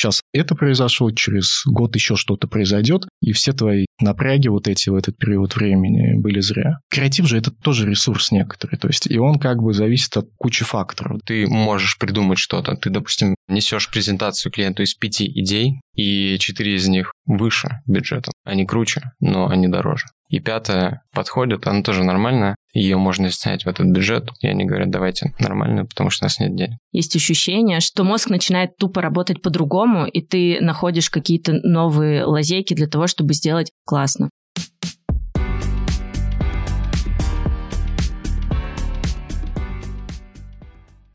сейчас это произошло, через год еще что-то произойдет, и все твои напряги вот эти в этот период времени были зря. Креатив же это тоже ресурс некоторый, то есть и он как бы зависит от кучи факторов. Ты можешь придумать что-то. Ты, допустим, несешь презентацию клиенту из пяти идей, и четыре из них выше бюджета. Они круче, но они дороже. И пятая подходит, она тоже нормальная, ее можно снять в этот бюджет, и они говорят, давайте нормально, потому что у нас нет денег. Есть ощущение, что мозг начинает тупо работать по-другому, и ты находишь какие-то новые лазейки для того, чтобы сделать классно.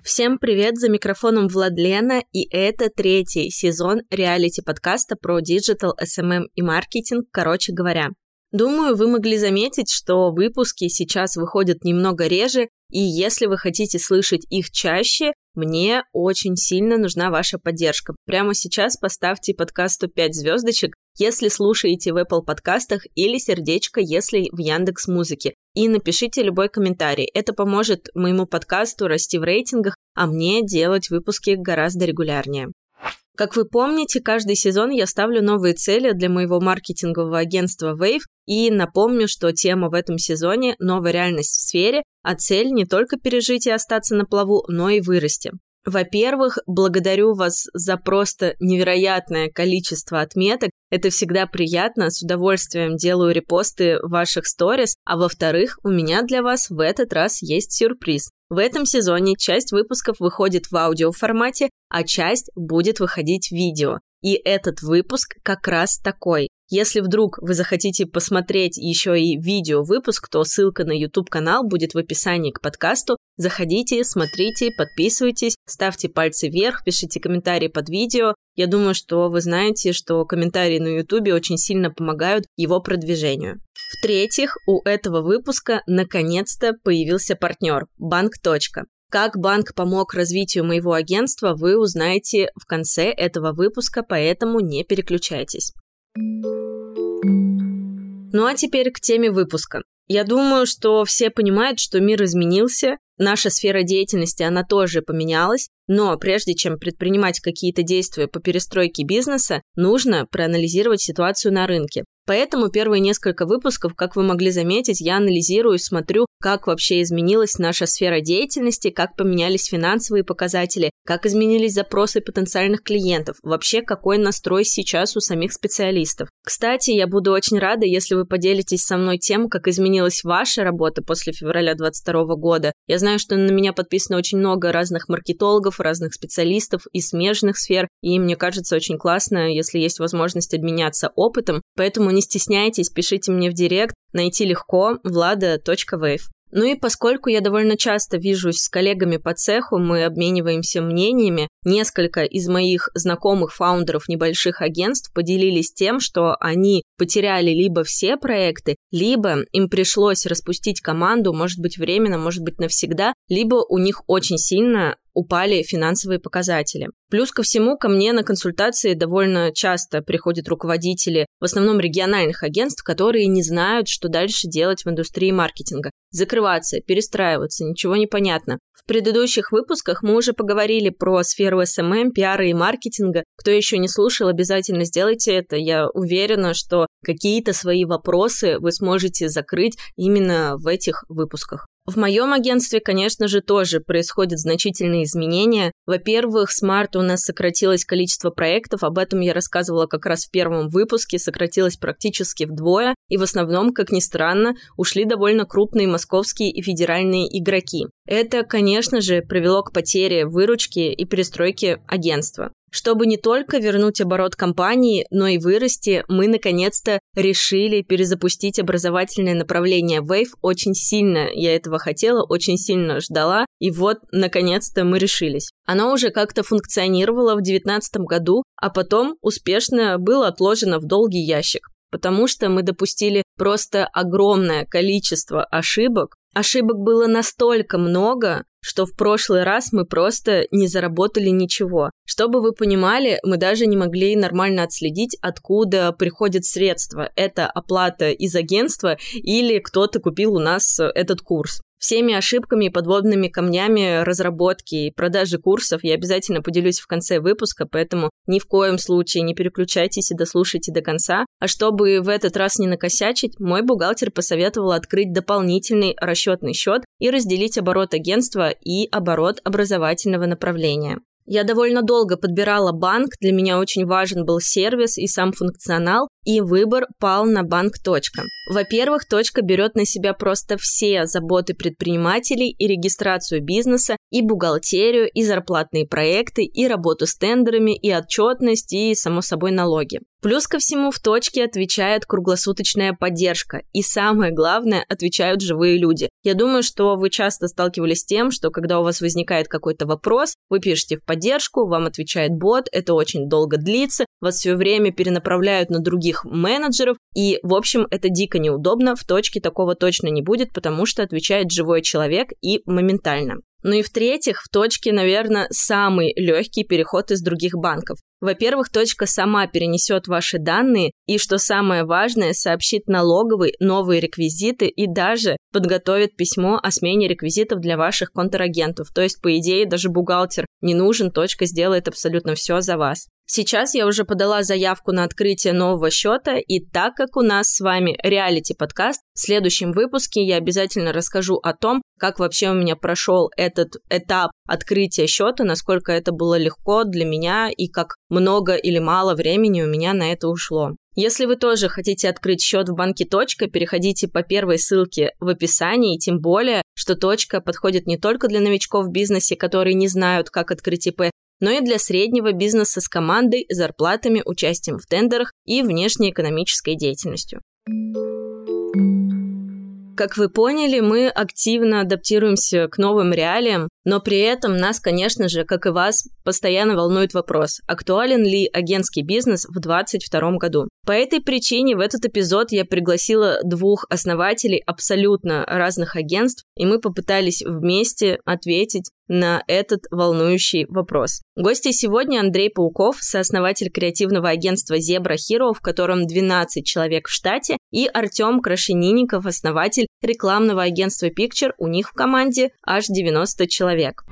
Всем привет, за микрофоном Владлена, и это третий сезон реалити-подкаста про диджитал, SMM и маркетинг, короче говоря. Думаю, вы могли заметить, что выпуски сейчас выходят немного реже, и если вы хотите слышать их чаще, мне очень сильно нужна ваша поддержка. Прямо сейчас поставьте подкасту 5 звездочек, если слушаете в Apple подкастах, или сердечко, если в Яндекс Музыке. И напишите любой комментарий. Это поможет моему подкасту расти в рейтингах, а мне делать выпуски гораздо регулярнее. Как вы помните, каждый сезон я ставлю новые цели для моего маркетингового агентства Wave и напомню, что тема в этом сезоне – новая реальность в сфере, а цель не только пережить и остаться на плаву, но и вырасти. Во-первых, благодарю вас за просто невероятное количество отметок. Это всегда приятно, с удовольствием делаю репосты ваших сторис. А во-вторых, у меня для вас в этот раз есть сюрприз. В этом сезоне часть выпусков выходит в аудиоформате, а часть будет выходить в видео. И этот выпуск как раз такой. Если вдруг вы захотите посмотреть еще и видео-выпуск, то ссылка на YouTube-канал будет в описании к подкасту. Заходите, смотрите, подписывайтесь, ставьте пальцы вверх, пишите комментарии под видео. Я думаю, что вы знаете, что комментарии на YouTube очень сильно помогают его продвижению. В-третьих, у этого выпуска наконец-то появился партнер – Банк. Как банк помог развитию моего агентства, вы узнаете в конце этого выпуска, поэтому не переключайтесь. Ну а теперь к теме выпуска. Я думаю, что все понимают, что мир изменился, наша сфера деятельности, она тоже поменялась, но прежде чем предпринимать какие-то действия по перестройке бизнеса, нужно проанализировать ситуацию на рынке. Поэтому первые несколько выпусков, как вы могли заметить, я анализирую, смотрю, как вообще изменилась наша сфера деятельности, как поменялись финансовые показатели, как изменились запросы потенциальных клиентов, вообще какой настрой сейчас у самих специалистов. Кстати, я буду очень рада, если вы поделитесь со мной тем, как изменилась ваша работа после февраля 2022 года. Я знаю, что на меня подписано очень много разных маркетологов, разных специалистов из смежных сфер, и мне кажется очень классно, если есть возможность обменяться опытом, поэтому не стесняйтесь, пишите мне в директ, найти легко. Влада.wave. Ну и поскольку я довольно часто вижусь с коллегами по цеху, мы обмениваемся мнениями, несколько из моих знакомых фаундеров небольших агентств поделились тем, что они потеряли либо все проекты, либо им пришлось распустить команду, может быть временно, может быть навсегда, либо у них очень сильно упали финансовые показатели. Плюс ко всему, ко мне на консультации довольно часто приходят руководители, в основном региональных агентств, которые не знают, что дальше делать в индустрии маркетинга. Закрываться, перестраиваться, ничего не понятно. В предыдущих выпусках мы уже поговорили про сферу SMM, пиара и маркетинга. Кто еще не слушал, обязательно сделайте это. Я уверена, что какие-то свои вопросы вы сможете закрыть именно в этих выпусках. В моем агентстве, конечно же, тоже происходят значительные изменения. Во-первых, с марта у нас сократилось количество проектов, об этом я рассказывала как раз в первом выпуске, сократилось практически вдвое, и в основном, как ни странно, ушли довольно крупные московские и федеральные игроки. Это, конечно же, привело к потере выручки и перестройке агентства. Чтобы не только вернуть оборот компании, но и вырасти, мы наконец-то решили перезапустить образовательное направление Wave очень сильно. Я этого хотела, очень сильно ждала, и вот, наконец-то, мы решились. Оно уже как-то функционировало в 2019 году, а потом успешно было отложено в долгий ящик потому что мы допустили просто огромное количество ошибок, Ошибок было настолько много, что в прошлый раз мы просто не заработали ничего. Чтобы вы понимали, мы даже не могли нормально отследить, откуда приходят средства. Это оплата из агентства или кто-то купил у нас этот курс. Всеми ошибками и подводными камнями разработки и продажи курсов я обязательно поделюсь в конце выпуска, поэтому ни в коем случае не переключайтесь и дослушайте до конца. А чтобы в этот раз не накосячить, мой бухгалтер посоветовал открыть дополнительный расчетный счет и разделить оборот агентства и оборот образовательного направления. Я довольно долго подбирала банк, для меня очень важен был сервис и сам функционал, и выбор пал на банк «Точка». Во-первых, «Точка» берет на себя просто все заботы предпринимателей и регистрацию бизнеса, и бухгалтерию, и зарплатные проекты, и работу с тендерами, и отчетность, и, само собой, налоги. Плюс ко всему в точке отвечает круглосуточная поддержка. И самое главное, отвечают живые люди. Я думаю, что вы часто сталкивались с тем, что когда у вас возникает какой-то вопрос, вы пишете в поддержку, вам отвечает бот, это очень долго длится, вас все время перенаправляют на других менеджеров, и, в общем, это дико неудобно, в точке такого точно не будет, потому что отвечает живой человек и моментально. Ну и в-третьих, в точке, наверное, самый легкий переход из других банков. Во-первых, точка сама перенесет ваши данные и, что самое важное, сообщит налоговый новые реквизиты и даже подготовит письмо о смене реквизитов для ваших контрагентов. То есть, по идее, даже бухгалтер не нужен, точка сделает абсолютно все за вас. Сейчас я уже подала заявку на открытие нового счета, и так как у нас с вами реалити-подкаст, в следующем выпуске я обязательно расскажу о том, как вообще у меня прошел этот этап открытия счета, насколько это было легко для меня и как много или мало времени у меня на это ушло. Если вы тоже хотите открыть счет в банке «Точка», переходите по первой ссылке в описании, тем более, что «Точка» подходит не только для новичков в бизнесе, которые не знают, как открыть ИП, но и для среднего бизнеса с командой, зарплатами, участием в тендерах и внешнеэкономической деятельностью. Как вы поняли, мы активно адаптируемся к новым реалиям, но при этом нас, конечно же, как и вас, постоянно волнует вопрос, актуален ли агентский бизнес в 2022 году. По этой причине в этот эпизод я пригласила двух основателей абсолютно разных агентств, и мы попытались вместе ответить на этот волнующий вопрос. Гости сегодня Андрей Пауков, сооснователь креативного агентства Zebra Hero, в котором 12 человек в штате, и Артем Крашенинников, основатель рекламного агентства Picture, у них в команде аж 90 человек.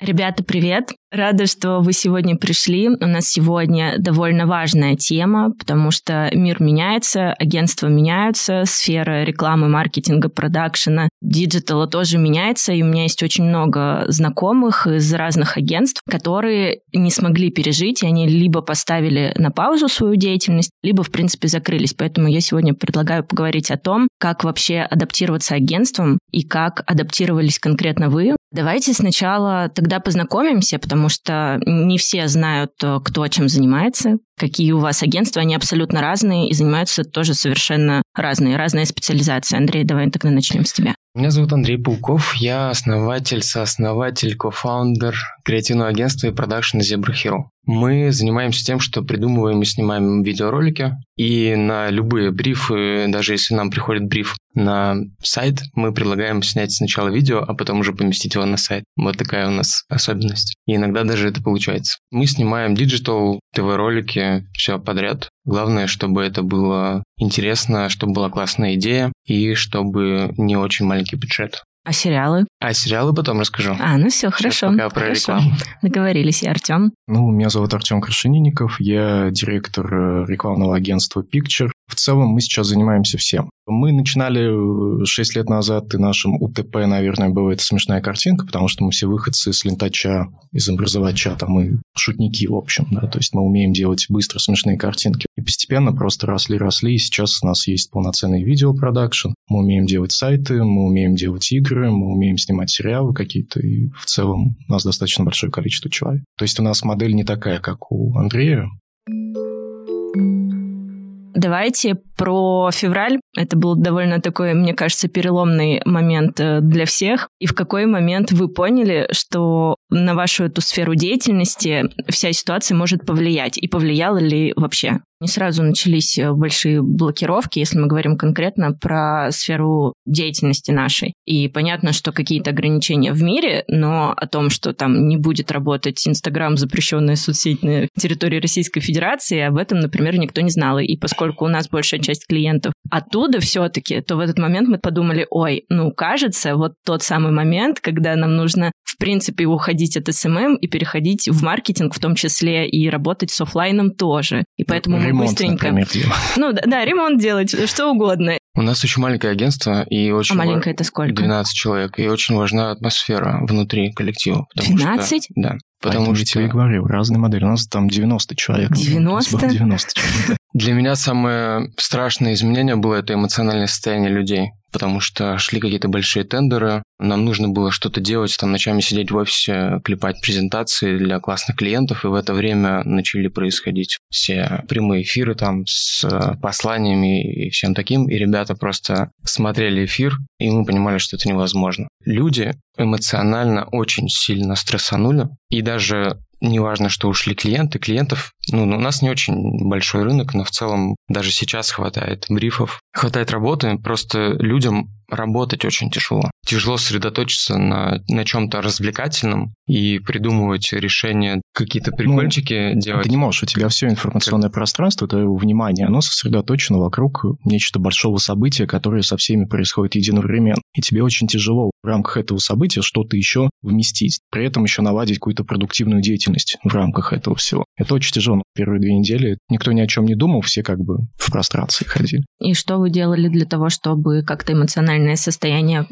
Ребята, привет! Рада, что вы сегодня пришли. У нас сегодня довольно важная тема, потому что мир меняется, агентства меняются, сфера рекламы, маркетинга, продакшена, диджитала тоже меняется, и у меня есть очень много знакомых из разных агентств, которые не смогли пережить, и они либо поставили на паузу свою деятельность, либо, в принципе, закрылись. Поэтому я сегодня предлагаю поговорить о том, как вообще адаптироваться агентствам и как адаптировались конкретно вы. Давайте сначала тогда познакомимся, потому потому что не все знают, э, кто чем занимается, какие у вас агентства, они абсолютно разные и занимаются тоже совершенно разные, разная специализация. Андрей, давай тогда начнем с тебя. Меня зовут Андрей Пауков, я основатель, сооснователь, кофаундер креативного агентства и продакшена Zebra Hero. Мы занимаемся тем, что придумываем и снимаем видеоролики, и на любые брифы, даже если нам приходит бриф на сайт, мы предлагаем снять сначала видео, а потом уже поместить его на сайт. Вот такая у нас особенность. И иногда даже это получается. Мы снимаем digital, ТВ-ролики, все подряд. Главное, чтобы это было интересно, чтобы была классная идея и чтобы не очень маленький бюджет. А сериалы? А сериалы потом расскажу. А, ну все, хорошо. пока про хорошо. рекламу. Договорились. И Артем? Ну, меня зовут Артем Крашенинников, я директор э, рекламного агентства Picture. В целом мы сейчас занимаемся всем. Мы начинали 6 э, лет назад, и нашим УТП, наверное, была эта смешная картинка, потому что мы все выходцы с лентача, из образовача, там мы шутники, в общем, да, то есть мы умеем делать быстро смешные картинки. И постепенно просто росли-росли, и сейчас у нас есть полноценный видеопродакшн, мы умеем делать сайты, мы умеем делать игры, мы умеем снимать сериалы какие-то, и в целом у нас достаточно большое количество человек. То есть у нас модель не такая, как у Андрея, Давайте про февраль. Это был довольно такой, мне кажется, переломный момент э, для всех. И в какой момент вы поняли, что на вашу эту сферу деятельности вся ситуация может повлиять? И повлияла ли вообще? Не сразу начались э, большие блокировки, если мы говорим конкретно про сферу деятельности нашей. И понятно, что какие-то ограничения в мире, но о том, что там не будет работать Инстаграм, запрещенная соцсеть на территории Российской Федерации, об этом, например, никто не знал. И поскольку у нас большая часть клиентов оттуда все-таки, то в этот момент мы подумали, ой, ну, кажется, вот тот самый момент, когда нам нужно в принципе, уходить от SMM и переходить в маркетинг в том числе и работать с офлайном тоже. И поэтому ремонт, быстренько... Например, делать. Ну да, да, ремонт делать, что угодно. У нас очень маленькое агентство и очень... А маленькое это сколько? 12 человек. И очень важна атмосфера внутри коллектива. 12? Что, да. Потому Поэтому что... что... я и говорю, разные модели. У нас там 90 человек. 90? 90 человек. Для меня самое страшное изменение было это эмоциональное состояние людей потому что шли какие-то большие тендеры, нам нужно было что-то делать, там ночами сидеть в офисе, клепать презентации для классных клиентов, и в это время начали происходить все прямые эфиры там с посланиями и всем таким, и ребята просто смотрели эфир, и мы понимали, что это невозможно. Люди эмоционально очень сильно стрессанули, и даже неважно, что ушли клиенты, клиентов, ну, у нас не очень большой рынок, но в целом даже сейчас хватает брифов, хватает работы, просто людям работать очень тяжело. Тяжело сосредоточиться на, на чем-то развлекательном и придумывать решения, какие-то ну, прикольчики ну, делать. Ты не можешь, у тебя все информационное как... пространство, твое внимание, оно сосредоточено вокруг нечто большого события, которое со всеми происходит единовременно. И тебе очень тяжело в рамках этого события что-то еще вместить. При этом еще наладить какую-то продуктивную деятельность в рамках этого всего. Это очень тяжело. Первые две недели никто ни о чем не думал, все как бы в прострации ходили. И что вы делали для того, чтобы как-то эмоциональное состояние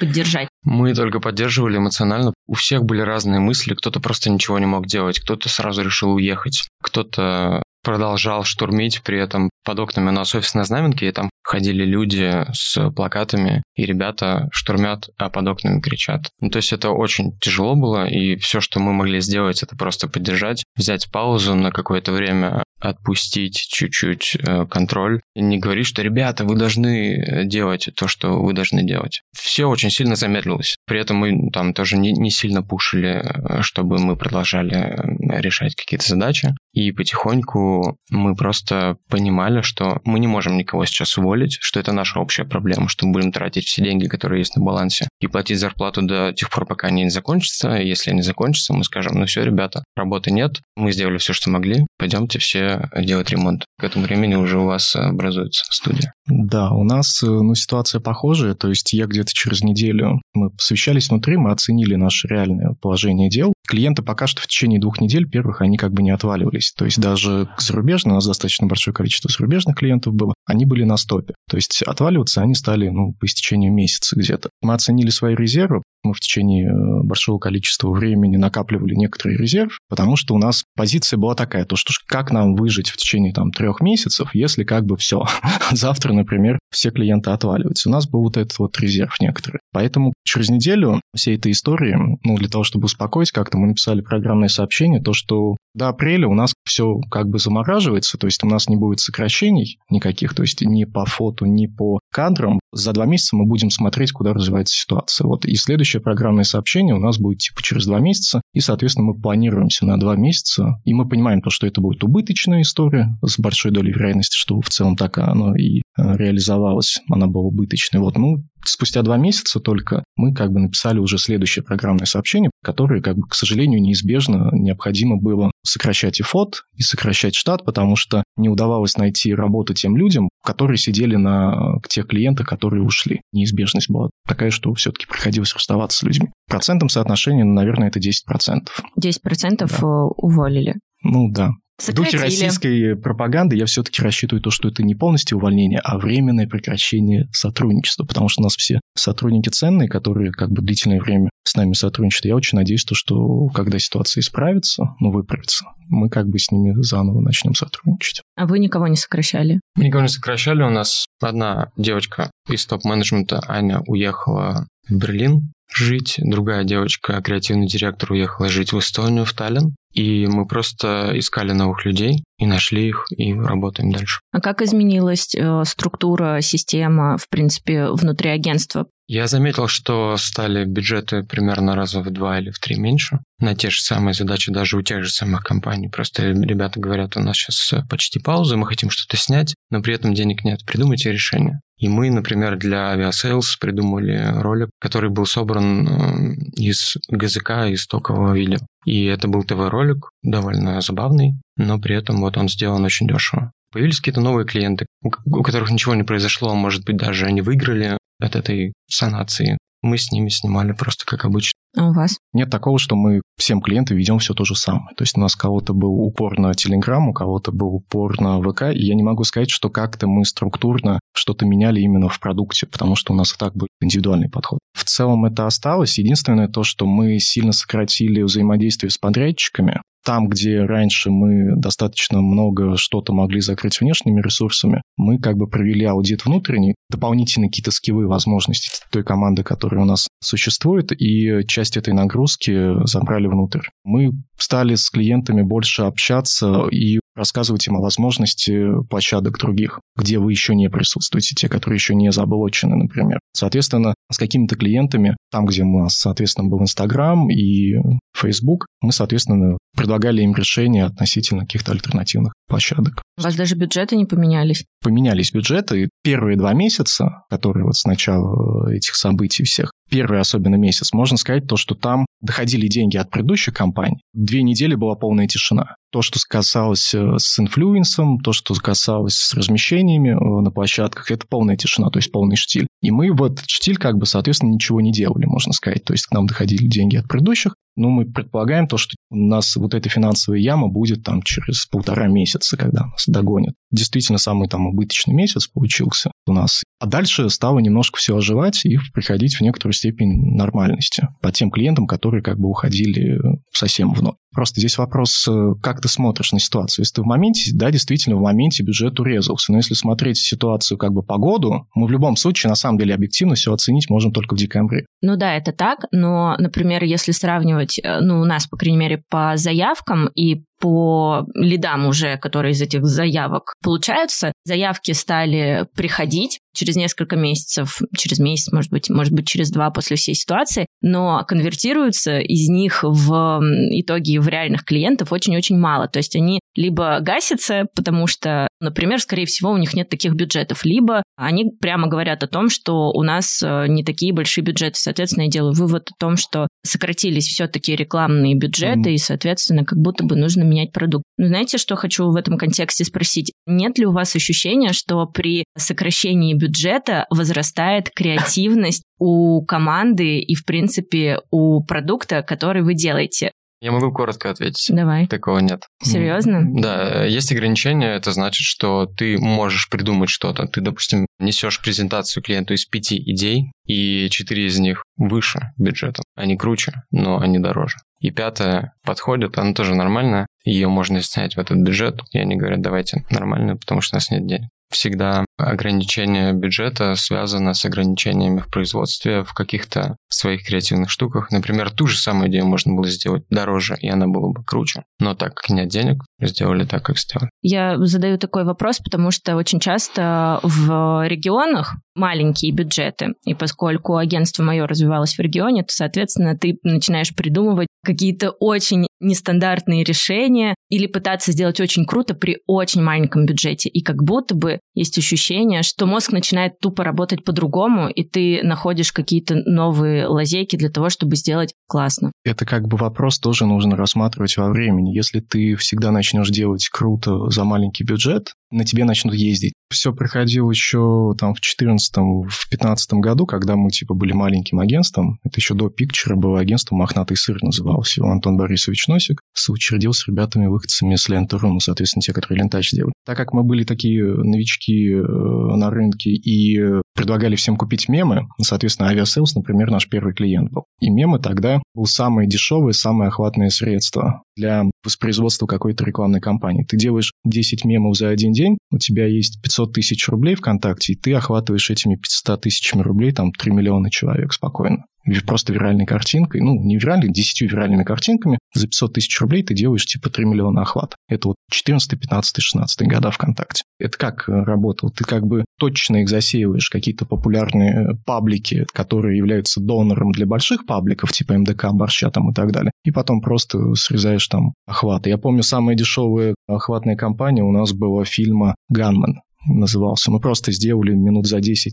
поддержать? Мы только поддерживали эмоционально. У всех были разные мысли. Кто-то просто ничего не мог делать, кто-то сразу решил уехать, кто-то продолжал штурмить, при этом под окнами у нас офисная знаменки, и там ходили люди с плакатами, и ребята штурмят, а под окнами кричат. Ну, то есть это очень тяжело было, и все, что мы могли сделать, это просто поддержать, взять паузу на какое-то время, отпустить чуть-чуть э, контроль и не говорить, что ребята, вы должны э, делать то, что вы должны делать. Все очень сильно замедлилось. При этом мы там тоже не, не сильно пушили, э, чтобы мы продолжали решать какие-то задачи. И потихоньку мы просто понимали, что мы не можем никого сейчас уволить, что это наша общая проблема, что мы будем тратить все деньги, которые есть на балансе, и платить зарплату до тех пор, пока они не закончатся. Если они закончатся, мы скажем, ну все, ребята, работы нет, мы сделали все, что могли, пойдемте все делать ремонт. К этому времени уже у вас образуется студия. Да, у нас ну, ситуация похожая, то есть я где-то через неделю, мы посвящались внутри, мы оценили наше реальное положение дел. Клиенты пока что в течение двух недель первых, они как бы не отваливались. То есть даже зарубежные, у нас достаточно большое количество зарубежных клиентов было, они были на стопе. То есть отваливаться они стали ну, по истечению месяца где-то. Мы оценили свои резервы, мы в течение э, большого количества времени накапливали некоторый резерв, потому что у нас позиция была такая, то что как нам выжить в течение там трех месяцев, если как бы все, завтра, например, все клиенты отваливаются. У нас был вот этот вот резерв некоторый. Поэтому через неделю всей этой истории, ну, для того, чтобы успокоить как-то, мы написали программное сообщение, то, что до апреля у нас все как бы замораживается, то есть у нас не будет сокращений никаких, то есть ни по фото, ни по кадрам. За два месяца мы будем смотреть, куда развивается ситуация. Вот. И следующее программное сообщение у нас будет типа через два месяца, и, соответственно, мы планируемся на два месяца, и мы понимаем то, что это будет убыточная история с большой долей вероятности, что в целом так оно и э, реализовалось, она была убыточной. Вот, ну, спустя два месяца только мы как бы написали уже следующее программное сообщение, которое, как бы, к сожалению, неизбежно необходимо было сокращать и фот, и сокращать штат, потому что не удавалось найти работу тем людям, которые сидели на тех клиентах, которые ушли. Неизбежность была такая, что все-таки приходилось расставаться с людьми. Процентом соотношения, наверное, это 10%. 10% да. Э, уволили. Ну да, Сократили. В духе российской пропаганды я все-таки рассчитываю то, что это не полностью увольнение, а временное прекращение сотрудничества, потому что у нас все сотрудники ценные, которые как бы длительное время с нами сотрудничают. Я очень надеюсь, то, что когда ситуация исправится, ну, выправится, мы как бы с ними заново начнем сотрудничать. А вы никого не сокращали? Мы никого не сокращали. У нас одна девочка из топ-менеджмента, Аня, уехала в Берлин жить. Другая девочка, креативный директор, уехала жить в Эстонию, в Таллин. И мы просто искали новых людей и нашли их, и работаем дальше. А как изменилась э, структура, система, в принципе, внутри агентства? Я заметил, что стали бюджеты примерно раза в два или в три меньше на те же самые задачи даже у тех же самых компаний. Просто ребята говорят, у нас сейчас почти пауза, мы хотим что-то снять, но при этом денег нет. Придумайте решение. И мы, например, для Aviasales придумали ролик, который был собран э, из ГЗК, из стокового видео. И это был ТВ-ролик, довольно забавный, но при этом вот он сделан очень дешево. Появились какие-то новые клиенты, у которых ничего не произошло, а может быть, даже они выиграли от этой санации. Мы с ними снимали просто как обычно. А у вас? Нет такого, что мы всем клиентам ведем все то же самое. То есть у нас кого-то был упор на Telegram, у кого-то был упор на ВК, и я не могу сказать, что как-то мы структурно что-то меняли именно в продукте, потому что у нас и так был индивидуальный подход. В целом это осталось. Единственное то, что мы сильно сократили взаимодействие с подрядчиками там, где раньше мы достаточно много что-то могли закрыть внешними ресурсами, мы как бы провели аудит внутренний, дополнительные какие-то скиллы, возможности той команды, которая у нас существует, и часть этой нагрузки забрали внутрь. Мы стали с клиентами больше общаться и рассказывать им о возможности площадок других, где вы еще не присутствуете, те, которые еще не заблочены, например. Соответственно, с какими-то клиентами, там, где у нас, соответственно, был Инстаграм и Facebook, мы, соответственно, предлагали им решения относительно каких-то альтернативных площадок. У вас даже бюджеты не поменялись? Поменялись бюджеты. Первые два месяца, которые вот с начала этих событий всех, первый особенно месяц, можно сказать то, что там доходили деньги от предыдущих компаний. Две недели была полная тишина. То, что касалось э, с инфлюенсом, то, что касалось с размещениями э, на площадках, это полная тишина, то есть полный штиль. И мы в этот штиль, как бы, соответственно, ничего не делали, можно сказать. То есть к нам доходили деньги от предыдущих, но мы предполагаем то, что у нас вот эта финансовая яма будет там через полтора месяца, когда нас догонят. Действительно, самый там убыточный месяц получился у нас. А дальше стало немножко все оживать и приходить в некоторую степень нормальности по тем клиентам, которые как бы уходили совсем в ноль. Просто здесь вопрос, э, как ты смотришь на ситуацию. Если ты в моменте, да, действительно, в моменте бюджет урезался. Но если смотреть ситуацию как бы по году, мы в любом случае, на самом деле, объективно все оценить можем только в декабре. Ну да, это так, но, например, если сравнивать, э, ну, у нас, по крайней мере, по заявкам и по лидам уже, которые из этих заявок получаются, заявки стали приходить через несколько месяцев, через месяц, может быть, может быть, через два после всей ситуации, но конвертируются из них в итоге в реальных клиентов очень-очень мало. То есть они либо гасятся, потому что, например, скорее всего, у них нет таких бюджетов, либо они прямо говорят о том, что у нас э, не такие большие бюджеты. Соответственно, я делаю вывод о том, что сократились все-таки рекламные бюджеты, mm. и, соответственно, как будто бы нужно менять продукт. Но знаете, что хочу в этом контексте спросить? Нет ли у вас ощущения, что при сокращении бюджета возрастает креативность у команды и, в принципе, у продукта, который вы делаете? Я могу коротко ответить. Давай. Такого нет. Серьезно? Да, есть ограничения, это значит, что ты можешь придумать что-то. Ты, допустим, несешь презентацию клиенту из пяти идей, и четыре из них выше бюджетом. Они круче, но они дороже. И пятая подходит, она тоже нормальная, ее можно снять в этот бюджет, и они говорят, давайте нормально, потому что у нас нет денег всегда ограничение бюджета связано с ограничениями в производстве, в каких-то своих креативных штуках. Например, ту же самую идею можно было сделать дороже, и она была бы круче. Но так как нет денег, сделали так, как сделали. Я задаю такой вопрос, потому что очень часто в регионах маленькие бюджеты, и поскольку агентство мое развивалось в регионе, то, соответственно, ты начинаешь придумывать какие-то очень нестандартные решения или пытаться сделать очень круто при очень маленьком бюджете. И как будто бы есть ощущение, что мозг начинает тупо работать по-другому, и ты находишь какие-то новые лазейки для того, чтобы сделать классно. Это как бы вопрос тоже нужно рассматривать во времени. Если ты всегда начнешь делать круто за маленький бюджет, на тебе начнут ездить. Все приходило еще там в 14 в 15 году, когда мы типа были маленьким агентством. Это еще до Picture а было агентство «Мохнатый сыр» называлось. Его Антон Борисович Носик соучредил с ребятами-выходцами с Ленты.ру, ну, соответственно, те, которые лентач делали. Так как мы были такие новички э, на рынке и предлагали всем купить мемы, соответственно, Aviasales, например, наш первый клиент был. И мемы тогда был самое дешевое, самое охватное средство для воспроизводства какой-то рекламной кампании. Ты делаешь 10 мемов за один день, у тебя есть 500 тысяч рублей ВКонтакте, и ты охватываешь этими 500 тысячами рублей там 3 миллиона человек спокойно. Просто виральной картинкой, ну, не виральной, 10 виральными картинками, за 500 тысяч рублей ты делаешь типа 3 миллиона охват. Это вот 14, 15, 16 года ВКонтакте. Это как э, работало? Ты как бы точно их засеиваешь, какие-то популярные паблики, которые являются донором для больших пабликов, типа МДК, Борща там и так далее, и потом просто срезаешь там охваты. Я помню, самая дешевая охватная кампания у нас была фильма «Ганмен» назывался. Мы просто сделали минут за 10-15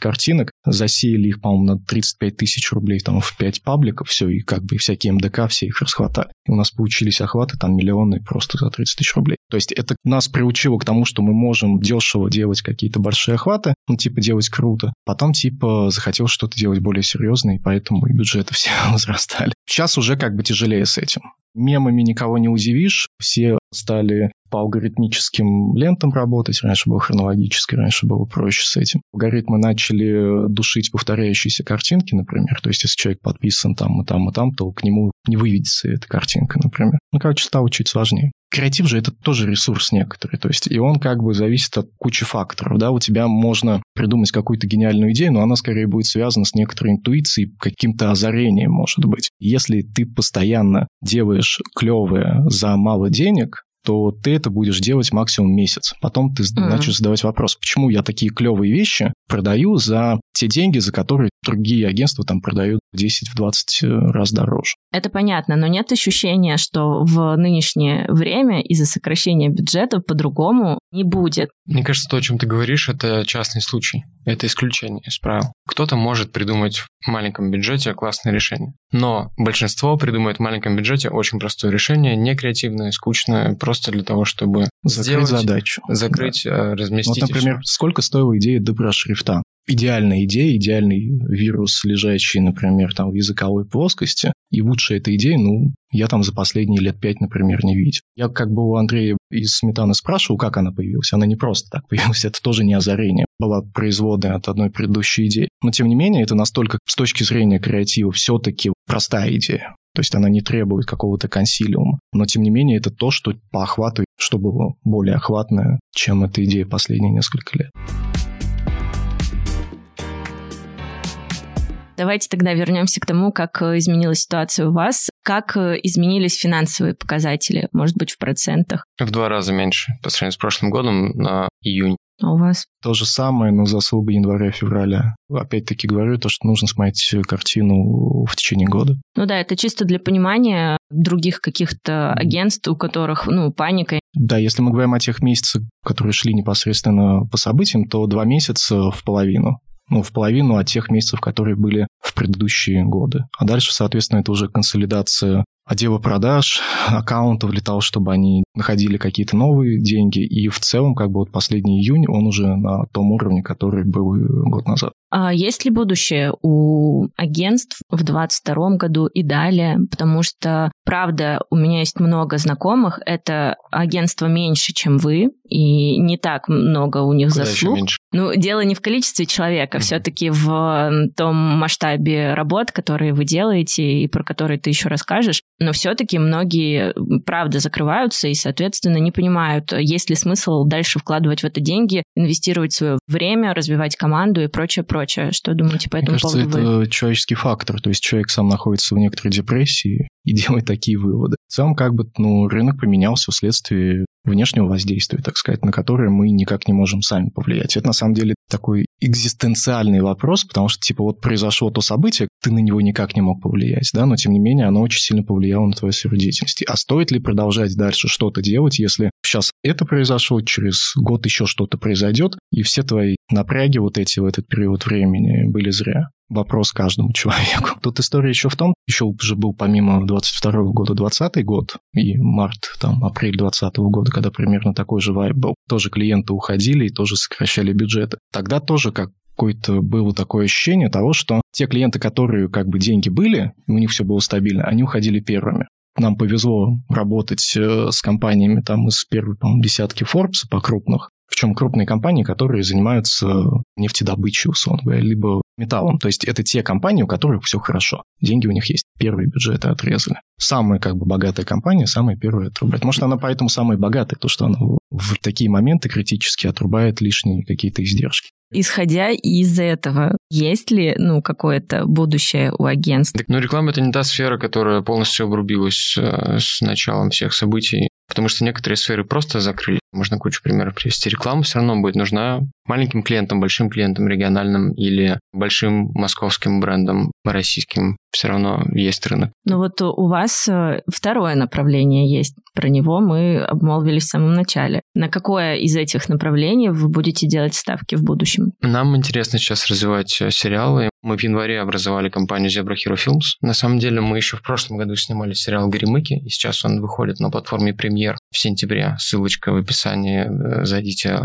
картинок, засеяли их, по-моему, на 35 тысяч рублей там в 5 пабликов, все, и как бы всякие МДК, все их расхватали. И у нас получились охваты там миллионы просто за 30 тысяч рублей. То есть это нас приучило к тому, что мы можем дешево делать какие-то большие охваты, ну, типа делать круто. Потом, типа, захотел что-то делать более серьезное, и поэтому и бюджеты все возрастали. Сейчас уже как бы тяжелее с этим. Мемами никого не удивишь, все стали по алгоритмическим лентам работать. Раньше было хронологически, раньше было проще с этим. Алгоритмы начали душить повторяющиеся картинки, например. То есть, если человек подписан там и там и там, то к нему не выведется эта картинка, например. Ну, короче, стало чуть сложнее. Креатив же это тоже ресурс некоторый, то есть и он как бы зависит от кучи факторов, да, у тебя можно придумать какую-то гениальную идею, но она скорее будет связана с некоторой интуицией, каким-то озарением, может быть. Если ты постоянно делаешь клевое за мало денег, то ты это будешь делать максимум месяц. Потом ты mm-hmm. начнешь задавать вопрос, почему я такие клевые вещи продаю за те деньги, за которые другие агентства там продают в 10-20 э, раз дороже. Это понятно, но нет ощущения, что в нынешнее время из-за сокращения бюджета по-другому не будет. Мне кажется, то, о чем ты говоришь, это частный случай. Это исключение из правил. Кто-то может придумать в маленьком бюджете классное решение. Но большинство придумает в маленьком бюджете очень простое решение, не креативное, скучное, просто для того, чтобы закрыть сделать, задачу. Закрыть, да. Э, разместить. Вот, например, сколько стоила идея добра шрифта? Идеальная идея, идеальный вирус, лежащий, например, там в языковой плоскости, и лучше этой идеи, ну, я там за последние лет пять, например, не видел. Я как бы у Андрея из Сметаны спрашивал, как она появилась. Она не просто так появилась, это тоже не озарение. Была производная от одной предыдущей идеи. Но, тем не менее, это настолько с точки зрения креатива все-таки простая идея. То есть она не требует какого-то консилиума. Но, тем не менее, это то, что по охвату, что было более охватное, чем эта идея последние несколько лет. Давайте тогда вернемся к тому, как э, изменилась ситуация у вас. Как э, изменились финансовые показатели, может быть, в процентах? В два раза меньше по сравнению с прошлым годом на июнь. А у вас? То же самое, но заслуга января-февраля. Опять-таки говорю то, что нужно смотреть картину в течение года. Ну да, это чисто для понимания других каких-то агентств, у которых, ну, паника. Да, если мы говорим о тех месяцах, которые шли непосредственно по событиям, то два месяца в половину ну, в половину от тех месяцев, которые были в предыдущие годы. А дальше, соответственно, это уже консолидация отдела продаж, аккаунтов для того, чтобы они находили какие-то новые деньги. И в целом, как бы вот последний июнь, он уже на том уровне, который был год назад. А есть ли будущее у агентств в 2022 году и далее? Потому что, правда, у меня есть много знакомых, это агентство меньше, чем вы, и не так много у них Куда заслуг. Ну, дело не в количестве человека, mm-hmm. все-таки в том масштабе работ, которые вы делаете и про которые ты еще расскажешь но все-таки многие, правда, закрываются и, соответственно, не понимают, есть ли смысл дальше вкладывать в это деньги, инвестировать свое время, развивать команду и прочее, прочее. Что думаете по этому Мне кажется, поводу? это вы? человеческий фактор, то есть человек сам находится в некоторой депрессии и делает такие выводы. В целом, как бы, ну, рынок поменялся вследствие внешнего воздействия, так сказать, на которое мы никак не можем сами повлиять. Это на самом деле такой экзистенциальный вопрос, потому что, типа, вот произошло то событие, ты на него никак не мог повлиять, да, но тем не менее оно очень сильно повлияло на твою сферу деятельности. А стоит ли продолжать дальше что-то делать, если сейчас это произошло, через год еще что-то произойдет, и все твои напряги вот эти в этот период времени были зря? Вопрос каждому человеку. Тут история еще в том, еще уже был помимо 22 года 20 год и март, там, апрель 20 года, когда примерно такой же вайб был. Тоже клиенты уходили и тоже сокращали бюджеты. Тогда тоже как какое-то было такое ощущение того, что те клиенты, которые как бы деньги были, у них все было стабильно, они уходили первыми. Нам повезло работать э, с компаниями там из первой, по-моему, десятки Forbes по крупных, причем крупные компании, которые занимаются нефтедобычей, условно говоря, либо металлом. То есть это те компании, у которых все хорошо. Деньги у них есть. Первые бюджеты отрезали. Самая как бы богатая компания, самая первая отрубает. Может, она поэтому самая богатая, то что она в такие моменты критически отрубает лишние какие-то издержки. Исходя из этого, есть ли, ну, какое-то будущее у агентств? Ну, реклама – это не та сфера, которая полностью обрубилась э, с началом всех событий потому что некоторые сферы просто закрыли. Можно кучу примеров привести. Реклама все равно будет нужна маленьким клиентам, большим клиентам, региональным или большим московским брендам, российским. Все равно есть рынок. Ну вот у вас э, второе направление есть. Про него мы обмолвились в самом начале. На какое из этих направлений вы будете делать ставки в будущем? Нам интересно сейчас развивать э, сериалы. Мы в январе образовали компанию Zebra Hero Films. На самом деле мы еще в прошлом году снимали сериал «Горемыки», и сейчас он выходит на платформе «Премьер» в сентябре. Ссылочка в описании. Э, зайдите.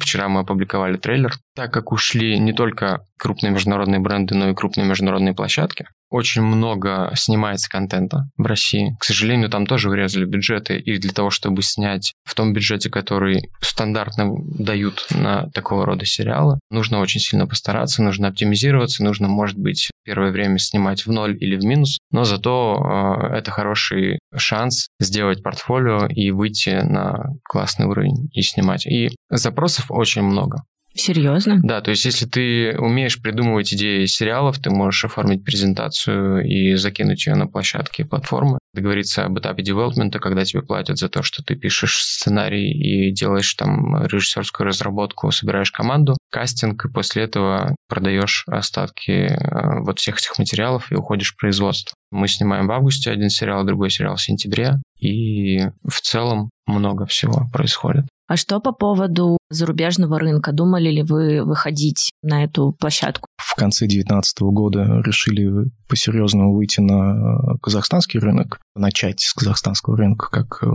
Вчера мы опубликовали трейлер. Так как ушли не только крупные международные бренды, но и крупные международные площадки, очень много снимается контента в России. К сожалению, там тоже урезали бюджеты, и для того, чтобы снять в том бюджете, который стандартно дают на такого рода сериалы, нужно очень сильно постараться, нужно оптимизироваться, нужно, может быть, первое время снимать в ноль или в минус, но зато э, это хороший шанс сделать портфолио и выйти на классный уровень и снимать. И запросов очень много. Серьезно? Да, то есть если ты умеешь придумывать идеи сериалов, ты можешь оформить презентацию и закинуть ее на площадки платформы, договориться об этапе девелопмента, когда тебе платят за то, что ты пишешь сценарий и делаешь там режиссерскую разработку, собираешь команду, кастинг, и после этого продаешь остатки э, вот всех этих материалов и уходишь в производство. Мы снимаем в августе один сериал, другой сериал в сентябре, и в целом много всего происходит. А что по поводу зарубежного рынка? Думали ли вы выходить на эту площадку? В конце 2019 года решили по-серьезному выйти на казахстанский рынок, начать с казахстанского рынка как э,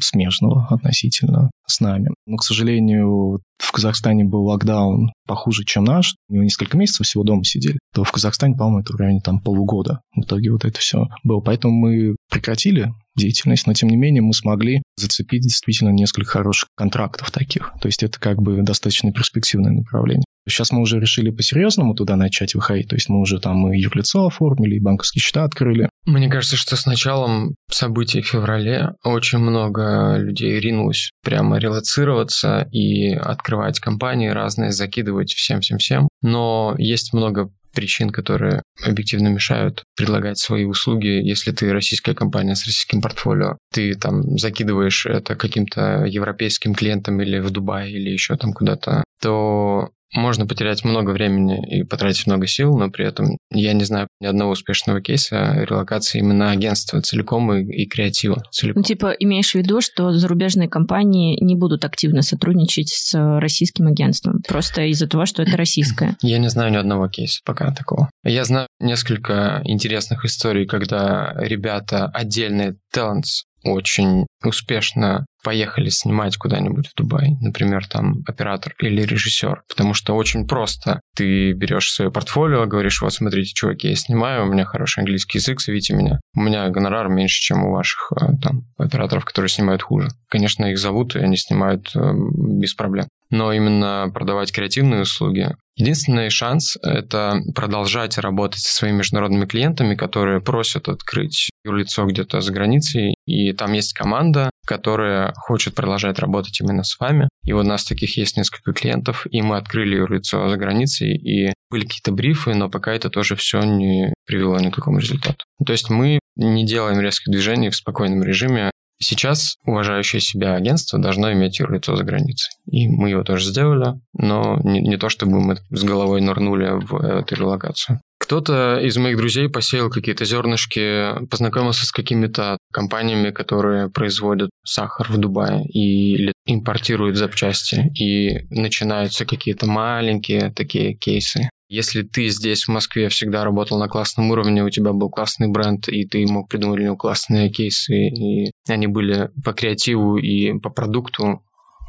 смежного относительно с нами. Но, к сожалению, в Казахстане был локдаун похуже, чем наш. У него несколько месяцев всего дома сидели. То в Казахстане, по-моему, это в районе там полугода. В итоге вот это все было. Поэтому мы прекратили деятельность, но тем не менее мы смогли зацепить действительно несколько хороших контрактов таких. То есть это как бы достаточно перспективное направление. Сейчас мы уже решили по-серьезному туда начать выходить. То есть мы уже там и юрлицо оформили, и банковские счета открыли. Мне кажется, что с началом событий в феврале очень много людей ринулось прямо релацироваться и открывать компании разные, закидывать всем-всем-всем. Но есть много причин, которые объективно мешают предлагать свои услуги, если ты российская компания с российским портфолио. Ты там закидываешь это каким-то европейским клиентам или в Дубай, или еще там куда-то, то можно потерять много времени и потратить много сил, но при этом я не знаю ни одного успешного кейса релокации именно агентства целиком и, и креатива целиком. Ну, типа, имеешь в виду, что зарубежные компании не будут активно сотрудничать с российским агентством, просто из-за того, что это российское? Я не знаю ни одного кейса пока такого. Я знаю несколько интересных историй, когда ребята, отдельные talents, очень успешно поехали снимать куда-нибудь в Дубай, например, там оператор или режиссер, потому что очень просто. Ты берешь свое портфолио, говоришь, вот смотрите, чуваки, я снимаю, у меня хороший английский язык, зовите меня. У меня гонорар меньше, чем у ваших э, там операторов, которые снимают хуже. Конечно, их зовут, и они снимают э, без проблем но именно продавать креативные услуги. Единственный шанс – это продолжать работать со своими международными клиентами, которые просят открыть лицо где-то за границей, и там есть команда, которая хочет продолжать работать именно с вами. И вот у нас таких есть несколько клиентов, и мы открыли лицо за границей, и были какие-то брифы, но пока это тоже все не привело ни к какому результату. То есть мы не делаем резких движений в спокойном режиме, Сейчас уважающее себя агентство должно иметь юрлицо за границей. И мы его тоже сделали, но не, не то, чтобы мы с головой нырнули в эту релокацию. Кто-то из моих друзей посеял какие-то зернышки, познакомился с какими-то компаниями, которые производят сахар в Дубае и, или импортируют запчасти. И начинаются какие-то маленькие такие кейсы. Если ты здесь, в Москве, всегда работал на классном уровне, у тебя был классный бренд, и ты мог придумать для него классные кейсы, и они были по креативу и по продукту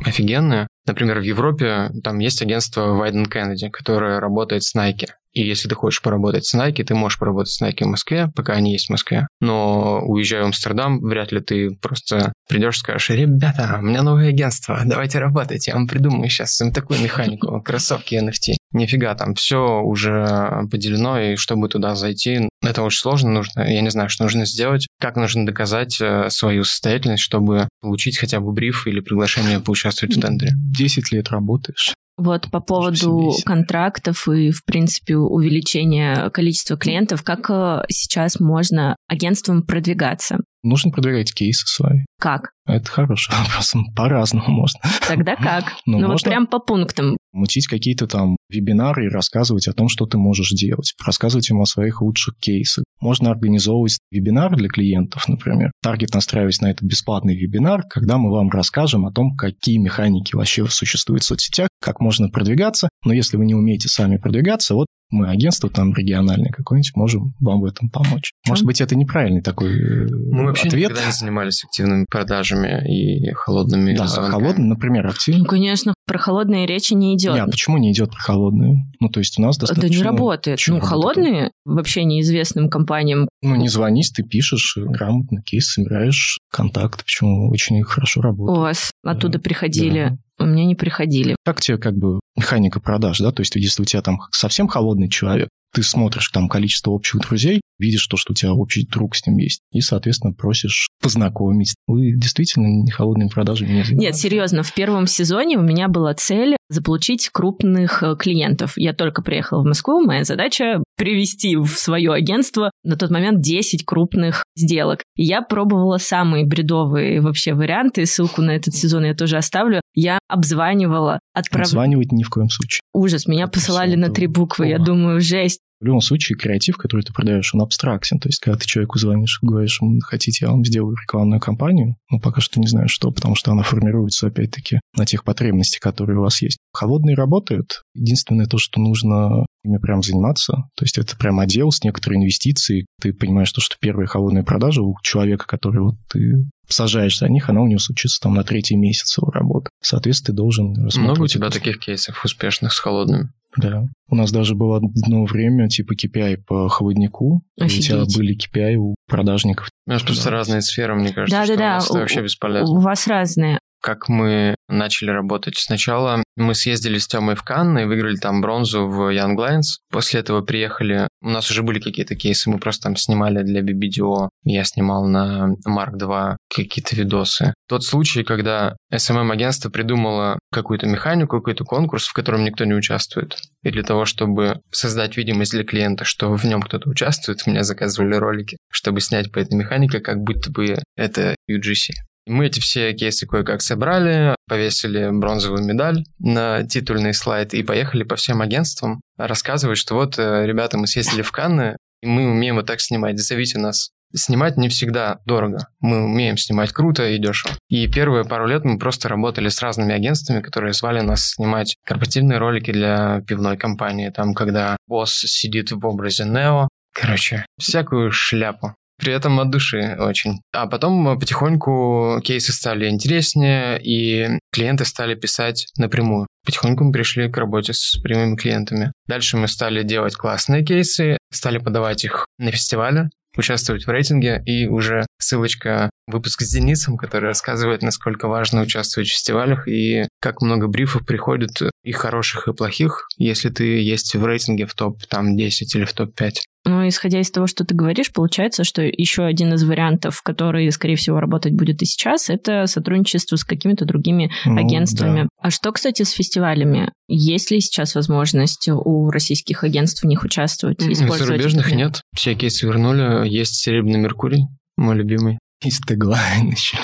офигенные. Например, в Европе там есть агентство Wyden Kennedy, которое работает с Nike. И если ты хочешь поработать с Nike, ты можешь поработать с Nike в Москве, пока они есть в Москве. Но уезжая в Амстердам, вряд ли ты просто придешь и скажешь, ребята, у меня новое агентство, давайте работать, я вам придумаю сейчас им такую механику, кроссовки NFT. Нифига, там все уже поделено, и чтобы туда зайти, это очень сложно, нужно, я не знаю, что нужно сделать, как нужно доказать э, свою состоятельность, чтобы получить хотя бы бриф или приглашение поучаствовать в тендере. 10 лет работаешь, Вот по поводу контрактов и, в принципе, увеличения количества клиентов, как э, сейчас можно агентствам продвигаться? Нужно продвигать кейсы свои. Как? Это хороший вопрос. По-разному можно. Тогда как? Ну, ну вот прям по пунктам. Мутить какие-то там вебинары и рассказывать о том, что ты можешь делать. Рассказывать им о своих лучших кейсах. Можно организовывать вебинар для клиентов, например. Таргет настраивать на этот бесплатный вебинар, когда мы вам расскажем о том, какие механики вообще существуют в соцсетях, как можно продвигаться. Но если вы не умеете сами продвигаться, вот мы агентство там региональное какое-нибудь можем вам в этом помочь. Может быть, это неправильный такой э, Мы вообще ответ. никогда не занимались активными продажами и холодными Да, холодные, например, активно. Ну, конечно, про холодные речи не идет. Нет, почему не идет холодные? Ну, то есть у нас достаточно... Это не работает. Почему ну, холодные вообще неизвестным компаниям. Ну, не звонись, ты пишешь грамотно, кейс собираешь, контакт, почему очень хорошо работает. У вас да. оттуда приходили да у меня не приходили. Как тебе как бы механика продаж, да? То есть если у тебя там совсем холодный человек, ты смотришь там количество общих друзей, видишь то, что у тебя общий друг с ним есть, и, соответственно, просишь познакомить. Вы действительно не холодными продажами не занимаетесь? Нет, серьезно, в первом сезоне у меня была цель заполучить крупных э, клиентов. Я только приехала в Москву, моя задача привести в свое агентство на тот момент 10 крупных сделок. И я пробовала самые бредовые вообще варианты, ссылку на этот сезон я тоже оставлю. Я обзванивала, отправляла... Обзванивать ни в коем случае. Ужас, меня Это посылали на три буквы, я думаю, жесть. В любом случае, креатив, который ты продаешь, он абстрактен. То есть, когда ты человеку звонишь, говоришь, хотите, я вам сделаю рекламную кампанию, ну, пока что не знаю что, потому что она формируется, опять-таки, на тех потребностях, которые у вас есть. Холодные работают. Единственное то, что нужно ими прям заниматься. То есть, это прям отдел с некоторой инвестицией. Ты понимаешь, то, что первые холодные продажи у человека, который вот ты сажаешь за них, она у него случится там на третий месяц его работы. Соответственно, ты должен... Много у тебя таких кейсов успешных с холодными? Да. У нас даже было одно время типа KPI по холоднику. Офигеть. У тебя были KPI у продажников. У нас просто да. разные сферы, мне кажется. Да-да-да. Это вообще бесполезно. У вас разные как мы начали работать. Сначала мы съездили с Тёмой в Канны и выиграли там бронзу в Young Lions. После этого приехали... У нас уже были какие-то кейсы, мы просто там снимали для BBDO. Я снимал на Mark 2 какие-то видосы. Тот случай, когда SMM-агентство придумало какую-то механику, какой-то конкурс, в котором никто не участвует. И для того, чтобы создать видимость для клиента, что в нем кто-то участвует, мне заказывали ролики, чтобы снять по этой механике, как будто бы это UGC. Мы эти все кейсы кое-как собрали, повесили бронзовую медаль на титульный слайд и поехали по всем агентствам рассказывать, что вот, э, ребята, мы съездили в Канны, и мы умеем вот так снимать, зовите нас. Снимать не всегда дорого. Мы умеем снимать круто и дешево. И первые пару лет мы просто работали с разными агентствами, которые звали нас снимать корпоративные ролики для пивной компании. Там, когда босс сидит в образе Нео. Короче, всякую шляпу при этом от души очень. А потом потихоньку кейсы стали интереснее, и клиенты стали писать напрямую. Потихоньку мы пришли к работе с прямыми клиентами. Дальше мы стали делать классные кейсы, стали подавать их на фестивале, участвовать в рейтинге, и уже ссылочка выпуск с Денисом, который рассказывает, насколько важно участвовать в фестивалях и как много брифов приходит и хороших, и плохих, если ты есть в рейтинге в топ там 10 или в топ 5. Ну, исходя из того, что ты говоришь, получается, что еще один из вариантов, который, скорее всего, работать будет и сейчас, это сотрудничество с какими-то другими ну, агентствами. Да. А что, кстати, с фестивалями? Есть ли сейчас возможность у российских агентств в них участвовать? Использовать Зарубежных нет. Все кейсы вернули. Есть Серебряный Меркурий, мой любимый. Есть теглайн еще.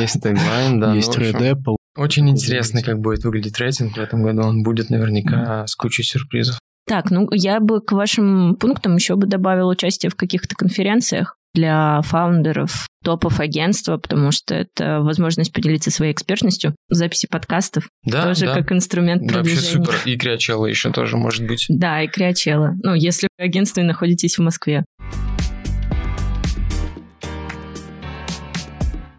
Есть теглайн, да. Есть ну, Red Apple. Очень интересно, как будет выглядеть рейтинг в этом году. Он будет наверняка с кучей сюрпризов. Так, ну я бы к вашим пунктам еще бы добавила участие в каких-то конференциях для фаундеров топов агентства, потому что это возможность поделиться своей экспертностью, записи подкастов, да, тоже да. как инструмент продвижения. Вообще супер. И Криачелла еще тоже может быть. Да, и Криачелла. Ну, если вы агентство и находитесь в Москве.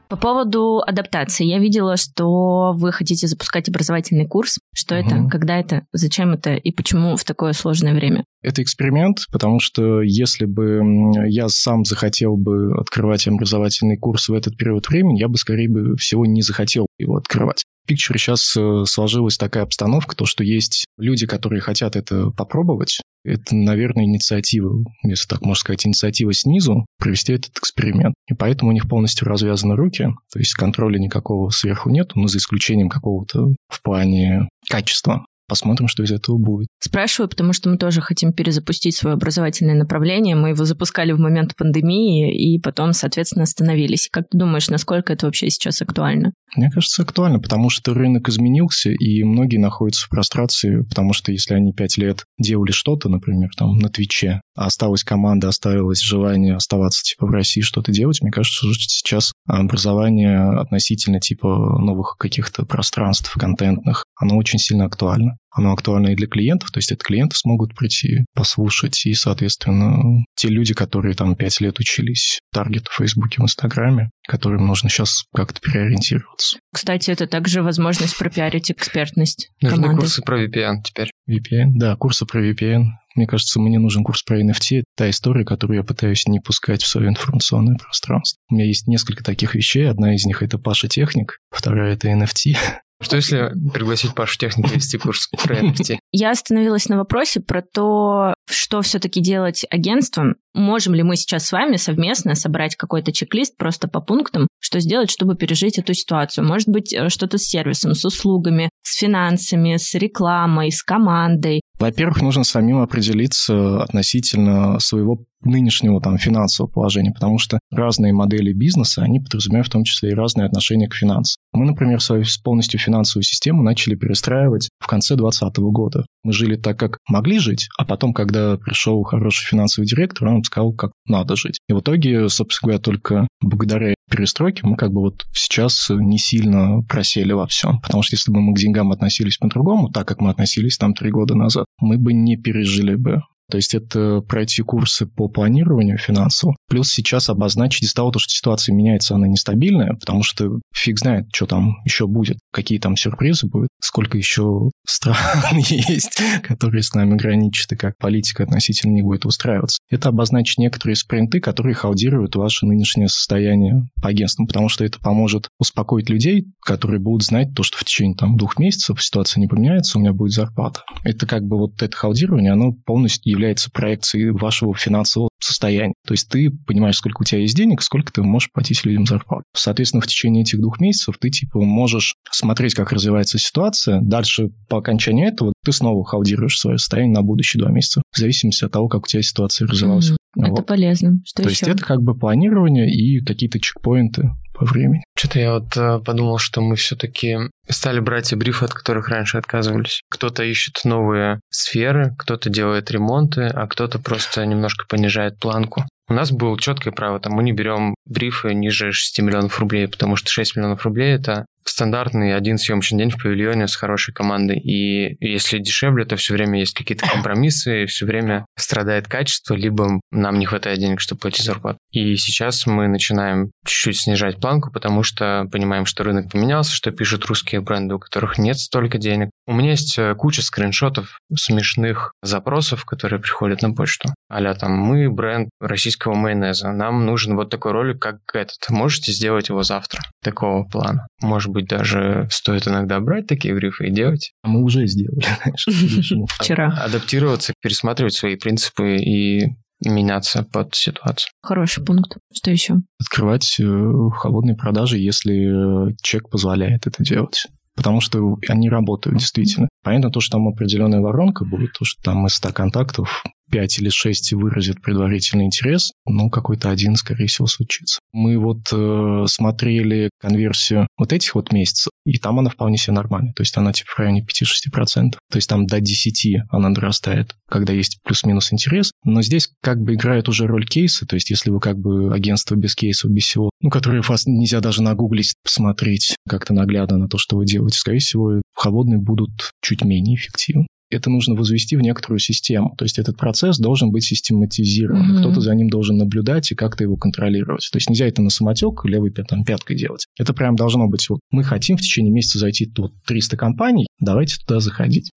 По поводу адаптации. Я видела, что вы хотите запускать образовательный курс. Что угу. это? Когда это? Зачем это? И почему в такое сложное время? Это эксперимент, потому что если бы я сам захотел бы открывать образовательный курс в этот период времени, я бы, скорее бы всего, не захотел его открывать. В Picture сейчас э, сложилась такая обстановка, то, что есть люди, которые хотят это попробовать. Это, наверное, инициатива, если так можно сказать, инициатива снизу провести этот эксперимент. И поэтому у них полностью развязаны руки, то есть контроля никакого сверху нет, но за исключением какого-то в плане качества посмотрим, что из этого будет. Спрашиваю, потому что мы тоже хотим перезапустить свое образовательное направление. Мы его запускали в момент пандемии и потом, соответственно, остановились. Как ты думаешь, насколько это вообще сейчас актуально? Мне кажется, актуально, потому что рынок изменился, и многие находятся в прострации, потому что если они пять лет делали что-то, например, там на Твиче, а осталась команда, оставилось желание оставаться типа в России что-то делать, мне кажется, что сейчас образование относительно типа новых каких-то пространств контентных, оно очень сильно актуально. Оно актуально и для клиентов, то есть это клиенты смогут прийти, послушать, и, соответственно, те люди, которые там пять лет учились таргету в Фейсбуке, в Инстаграме, которым нужно сейчас как-то переориентироваться. Кстати, это также возможность пропиарить экспертность Нужны команды. курсы про VPN теперь. VPN, да, курсы про VPN. Мне кажется, мне нужен курс про NFT. Та история, которую я пытаюсь не пускать в свое информационное пространство. У меня есть несколько таких вещей. Одна из них — это Паша Техник, вторая — это NFT. Что если пригласить Пашу техника вести курс про NFT? Я остановилась на вопросе про то, что все-таки делать агентством. Можем ли мы сейчас с вами совместно собрать какой-то чек-лист просто по пунктам, что сделать, чтобы пережить эту ситуацию? Может быть, э, что-то с сервисом, с услугами, с финансами, с рекламой, с командой. Во-первых, нужно самим определиться относительно своего нынешнего там финансового положения, потому что разные модели бизнеса, они подразумевают в том числе и разные отношения к финансам. Мы, например, свою полностью финансовую систему начали перестраивать в конце 2020 года. Мы жили так, как могли жить, а потом, когда пришел хороший финансовый директор, он сказал, как надо жить. И в итоге, собственно говоря, только благодаря перестройке мы как бы вот сейчас не сильно просели во всем. Потому что если бы мы к деньгам относились по-другому, так как мы относились там три года назад, мы бы не пережили бы то есть это пройти курсы по планированию финансовому, плюс сейчас обозначить из-за того, что ситуация меняется, она нестабильная, потому что фиг знает, что там еще будет, какие там сюрпризы будут, сколько еще стран есть, которые с нами граничат, и как политика относительно не будет устраиваться. Это обозначить некоторые спринты, которые халдируют ваше нынешнее состояние по агентству, потому что это поможет успокоить людей, которые будут знать то, что в течение там двух месяцев ситуация не поменяется, у меня будет зарплата. Это как бы вот это халдирование, оно полностью является проекцией вашего финансового состояния. То есть ты понимаешь, сколько у тебя есть денег, сколько ты можешь платить людям зарплату. Соответственно, в течение этих двух месяцев ты типа можешь смотреть, как развивается ситуация. Дальше по окончанию этого ты снова халдируешь свое состояние на будущие два месяца, в зависимости от того, как у тебя ситуация развивалась. Mm-hmm. Вот. Это полезно. Что То еще? есть это как бы планирование и какие-то чекпоинты по времени. Что-то я вот э, подумал, что мы все-таки стали брать и брифы, от которых раньше отказывались. Кто-то ищет новые сферы, кто-то делает ремонты, а кто-то просто немножко понижает планку. У нас было четкое право, там мы не берем брифы ниже 6 миллионов рублей, потому что 6 миллионов рублей это стандартный один съемочный день в павильоне с хорошей командой. И если дешевле, то все время есть какие-то компромиссы, и все время страдает качество, либо нам не хватает денег, чтобы платить зарплату. И сейчас мы начинаем чуть-чуть снижать планку, потому что понимаем, что рынок поменялся, что пишут русские бренды, у которых нет столько денег. У меня есть э, куча скриншотов смешных запросов, которые приходят на почту. Аля там, мы бренд российского майонеза, нам нужен вот такой ролик, как этот. Можете сделать его завтра? Такого плана. Может быть, даже стоит иногда брать такие брифы и делать. А мы уже сделали, знаешь. Вчера. Адаптироваться, пересматривать свои принципы и меняться под ситуацию. Хороший пункт. Что еще? Открывать э, холодные продажи, если э, чек позволяет это делать. Потому что они работают действительно. Понятно то, что там определенная воронка будет, то, что там из 100 контактов 5 или 6 выразят предварительный интерес, но какой-то один, скорее всего, случится. Мы вот э, смотрели конверсию вот этих вот месяцев, и там она вполне себе нормальная. То есть она типа в районе 5-6%. То есть там до 10 она дорастает, когда есть плюс-минус интерес. Но здесь как бы играет уже роль кейса. То есть если вы как бы агентство без кейсов, без всего, ну, которые вас нельзя даже нагуглить, посмотреть как-то наглядно на то, что вы делаете, скорее всего, холодные будут чуть менее эффективны это нужно возвести в некоторую систему. То есть этот процесс должен быть систематизирован. Mm-hmm. Кто-то за ним должен наблюдать и как-то его контролировать. То есть нельзя это на самотек левой там, пяткой делать. Это прям должно быть вот мы хотим в течение месяца зайти тут 300 компаний, давайте туда заходить.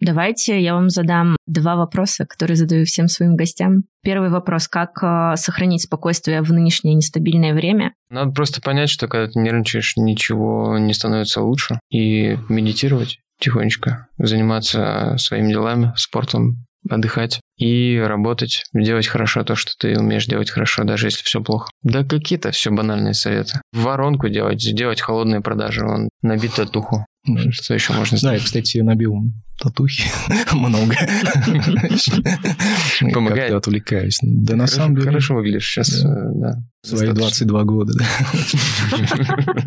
Давайте я вам задам два вопроса, которые задаю всем своим гостям. Первый вопрос. Как э, сохранить спокойствие в нынешнее нестабильное время? Надо просто понять, что когда ты нервничаешь, ничего не становится лучше. И медитировать тихонечко, заниматься своими делами, спортом, отдыхать и работать, делать хорошо то, что ты умеешь делать хорошо, даже если все плохо. Да какие-то все банальные советы. Воронку делать, делать холодные продажи, он набит татуху. Что еще можно Да, я, сделать? кстати, набил татухи много. Помогает? Отвлекаюсь. Да на самом деле... Хорошо выглядишь сейчас, Да. э, да. Свои Достаточно. 22 года, да.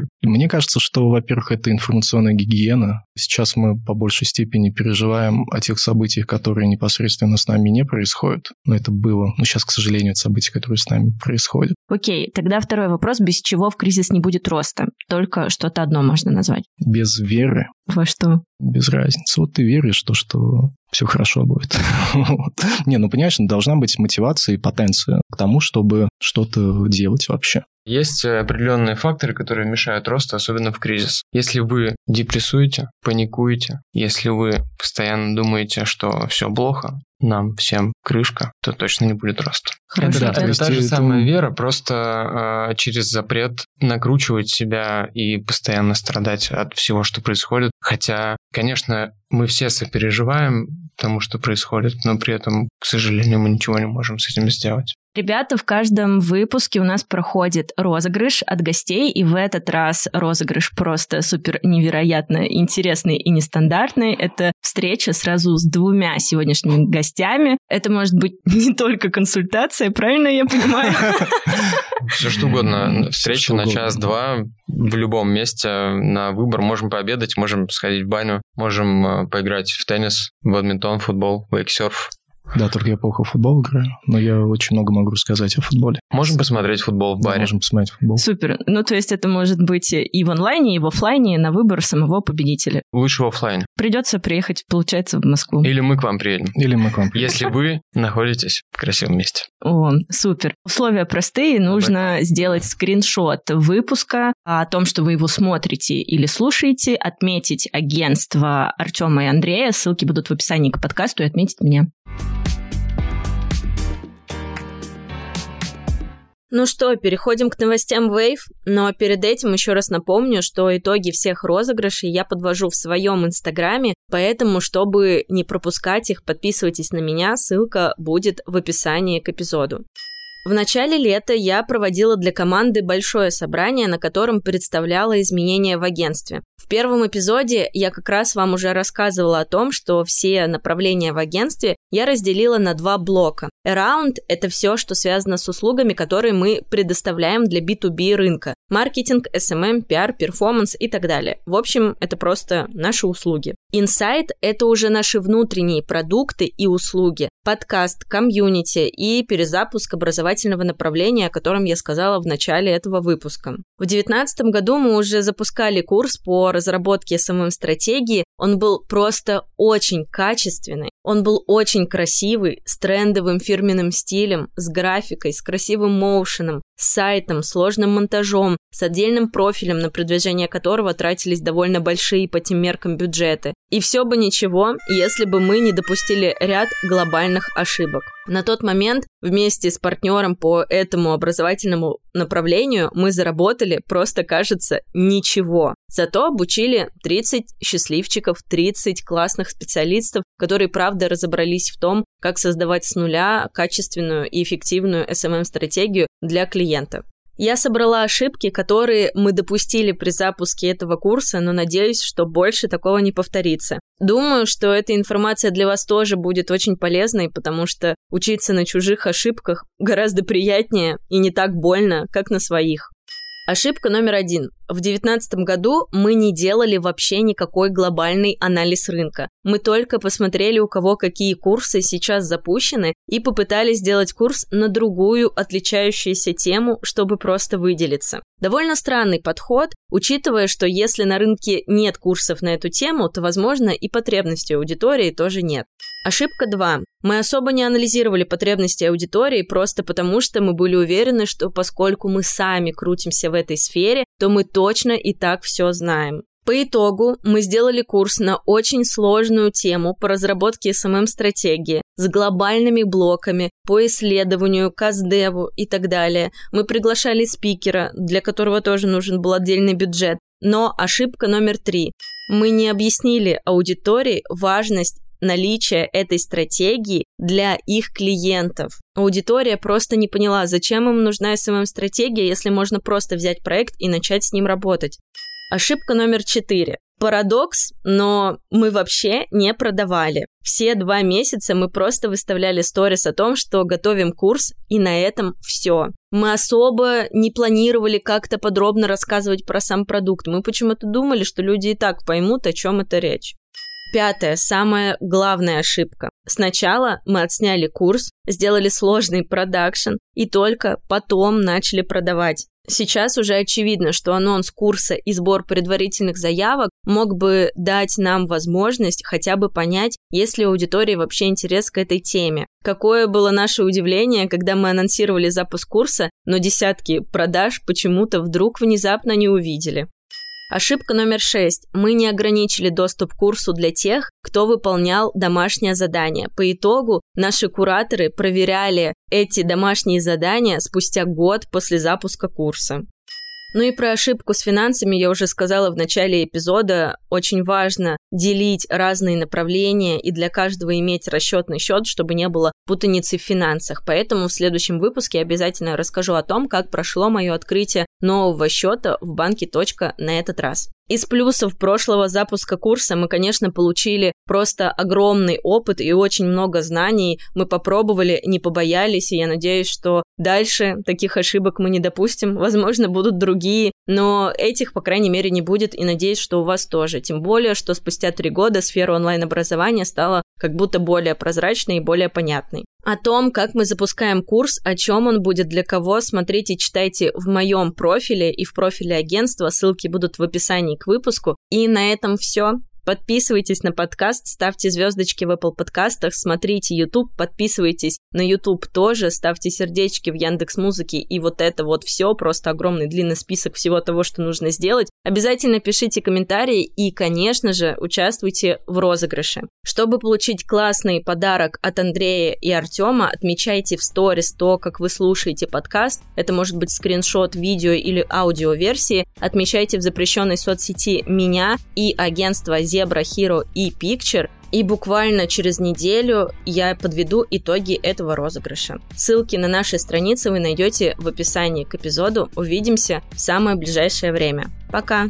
Мне кажется, что, во-первых, это информационная гигиена. Сейчас мы по большей степени переживаем о тех событиях, которые непосредственно с нами не происходят. Но это было. Но сейчас, к сожалению, это события, которые с нами происходят. Окей, тогда второй вопрос, без чего в кризис не будет роста. Только что-то одно можно назвать. Без веры, Во что? без разницы. Вот ты веришь, то, что все хорошо будет. Вот. Не, ну понимаешь, должна быть мотивация и потенция к тому, чтобы что-то делать вообще. Есть э, определенные факторы, которые мешают росту, особенно в кризис. Если вы депрессуете, паникуете, если вы постоянно думаете, что все плохо, нам всем крышка, то точно не будет роста. Хороший это, ответ. это та же самая это- вера, просто э, через запрет накручивать себя и постоянно страдать от всего, что происходит. Хотя, конечно, мы все сопереживаем тому, что происходит, но при этом, к сожалению, мы ничего не можем с этим сделать. Ребята, в каждом выпуске у нас проходит розыгрыш от гостей, и в этот раз розыгрыш просто супер невероятно интересный и нестандартный. Это встреча сразу с двумя сегодняшними гостями. Это может быть не только консультация, правильно я понимаю? Все что угодно. Встреча на час-два в любом месте на выбор. Можем пообедать, можем сходить в баню, можем э, поиграть в теннис, в бадминтон, футбол, вейксерф. Да, только я плохо в футбол играю, но я очень много могу рассказать о футболе. Можем посмотреть футбол в Да, баре. можем посмотреть футбол. Супер. Ну, то есть это может быть и в онлайне, и в офлайне на выбор самого победителя. Лучше в оффлайн. Придется приехать, получается, в Москву. Или мы к вам приедем. Или мы к вам. Если вы находитесь в красивом месте. О, супер. Условия простые. Нужно сделать скриншот выпуска о том, что вы его смотрите или слушаете, отметить агентство Артема и Андрея. Ссылки будут в описании к подкасту и отметить меня. Ну что, переходим к новостям Wave, но перед этим еще раз напомню, что итоги всех розыгрышей я подвожу в своем инстаграме, поэтому, чтобы не пропускать их, подписывайтесь на меня, ссылка будет в описании к эпизоду. В начале лета я проводила для команды большое собрание, на котором представляла изменения в агентстве. В первом эпизоде я как раз вам уже рассказывала о том, что все направления в агентстве я разделила на два блока. Around – это все, что связано с услугами, которые мы предоставляем для B2B рынка. Маркетинг, SMM, PR, перформанс и так далее. В общем, это просто наши услуги. Insight – это уже наши внутренние продукты и услуги. Подкаст, комьюнити и перезапуск образовательного направления, о котором я сказала в начале этого выпуска. В 2019 году мы уже запускали курс по разработке SMM-стратегии. Он был просто очень качественный. Он был очень красивый, с трендовым фирменным стилем, с графикой, с красивым моушеном, с сайтом, сложным монтажом, с отдельным профилем, на продвижение которого тратились довольно большие по тем меркам бюджеты. И все бы ничего, если бы мы не допустили ряд глобальных ошибок. На тот момент вместе с партнером по этому образовательному направлению мы заработали просто, кажется, ничего. Зато обучили 30 счастливчиков, 30 классных специалистов, которые, правда, разобрались в том, как создавать с нуля качественную и эффективную SMM-стратегию для клиента. Я собрала ошибки, которые мы допустили при запуске этого курса, но надеюсь, что больше такого не повторится. Думаю, что эта информация для вас тоже будет очень полезной, потому что учиться на чужих ошибках гораздо приятнее и не так больно, как на своих. Ошибка номер один. В 2019 году мы не делали вообще никакой глобальный анализ рынка. Мы только посмотрели, у кого какие курсы сейчас запущены, и попытались сделать курс на другую отличающуюся тему, чтобы просто выделиться. Довольно странный подход, учитывая, что если на рынке нет курсов на эту тему, то, возможно, и потребностей аудитории тоже нет. Ошибка 2. Мы особо не анализировали потребности аудитории просто потому, что мы были уверены, что поскольку мы сами крутимся в этой сфере, то мы точно и так все знаем. По итогу мы сделали курс на очень сложную тему по разработке SMM-стратегии с глобальными блоками по исследованию, каздеву и так далее. Мы приглашали спикера, для которого тоже нужен был отдельный бюджет. Но ошибка номер три. Мы не объяснили аудитории важность наличие этой стратегии для их клиентов. Аудитория просто не поняла, зачем им нужна SMM-стратегия, если можно просто взять проект и начать с ним работать. Ошибка номер четыре. Парадокс, но мы вообще не продавали. Все два месяца мы просто выставляли сторис о том, что готовим курс, и на этом все. Мы особо не планировали как-то подробно рассказывать про сам продукт. Мы почему-то думали, что люди и так поймут, о чем это речь. Пятая, самая главная ошибка. Сначала мы отсняли курс, сделали сложный продакшн и только потом начали продавать. Сейчас уже очевидно, что анонс курса и сбор предварительных заявок мог бы дать нам возможность хотя бы понять, есть ли у аудитории вообще интерес к этой теме. Какое было наше удивление, когда мы анонсировали запуск курса, но десятки продаж почему-то вдруг внезапно не увидели. Ошибка номер шесть. Мы не ограничили доступ к курсу для тех, кто выполнял домашнее задание. По итогу наши кураторы проверяли эти домашние задания спустя год после запуска курса. Ну и про ошибку с финансами я уже сказала в начале эпизода. Очень важно делить разные направления и для каждого иметь расчетный счет, чтобы не было путаницы в финансах. Поэтому в следующем выпуске обязательно расскажу о том, как прошло мое открытие нового счета в банке на этот раз. Из плюсов прошлого запуска курса мы, конечно, получили просто огромный опыт и очень много знаний. Мы попробовали, не побоялись, и я надеюсь, что дальше таких ошибок мы не допустим. Возможно, будут другие, но этих, по крайней мере, не будет, и надеюсь, что у вас тоже. Тем более, что спустя три года сфера онлайн-образования стала как будто более прозрачной и более понятной. О том, как мы запускаем курс, о чем он будет, для кого, смотрите, читайте в моем профиле и в профиле агентства. Ссылки будут в описании к выпуску. И на этом все. Подписывайтесь на подкаст, ставьте звездочки в Apple подкастах, смотрите YouTube, подписывайтесь на YouTube тоже, ставьте сердечки в Яндекс Музыке и вот это вот все, просто огромный длинный список всего того, что нужно сделать. Обязательно пишите комментарии и, конечно же, участвуйте в розыгрыше. Чтобы получить классный подарок от Андрея и Артема, отмечайте в сторис то, как вы слушаете подкаст. Это может быть скриншот видео или аудиоверсии. Отмечайте в запрещенной соцсети меня и агентство Zebra Hero и Picture, и буквально через неделю я подведу итоги этого розыгрыша. Ссылки на наши страницы вы найдете в описании к эпизоду. Увидимся в самое ближайшее время. Пока!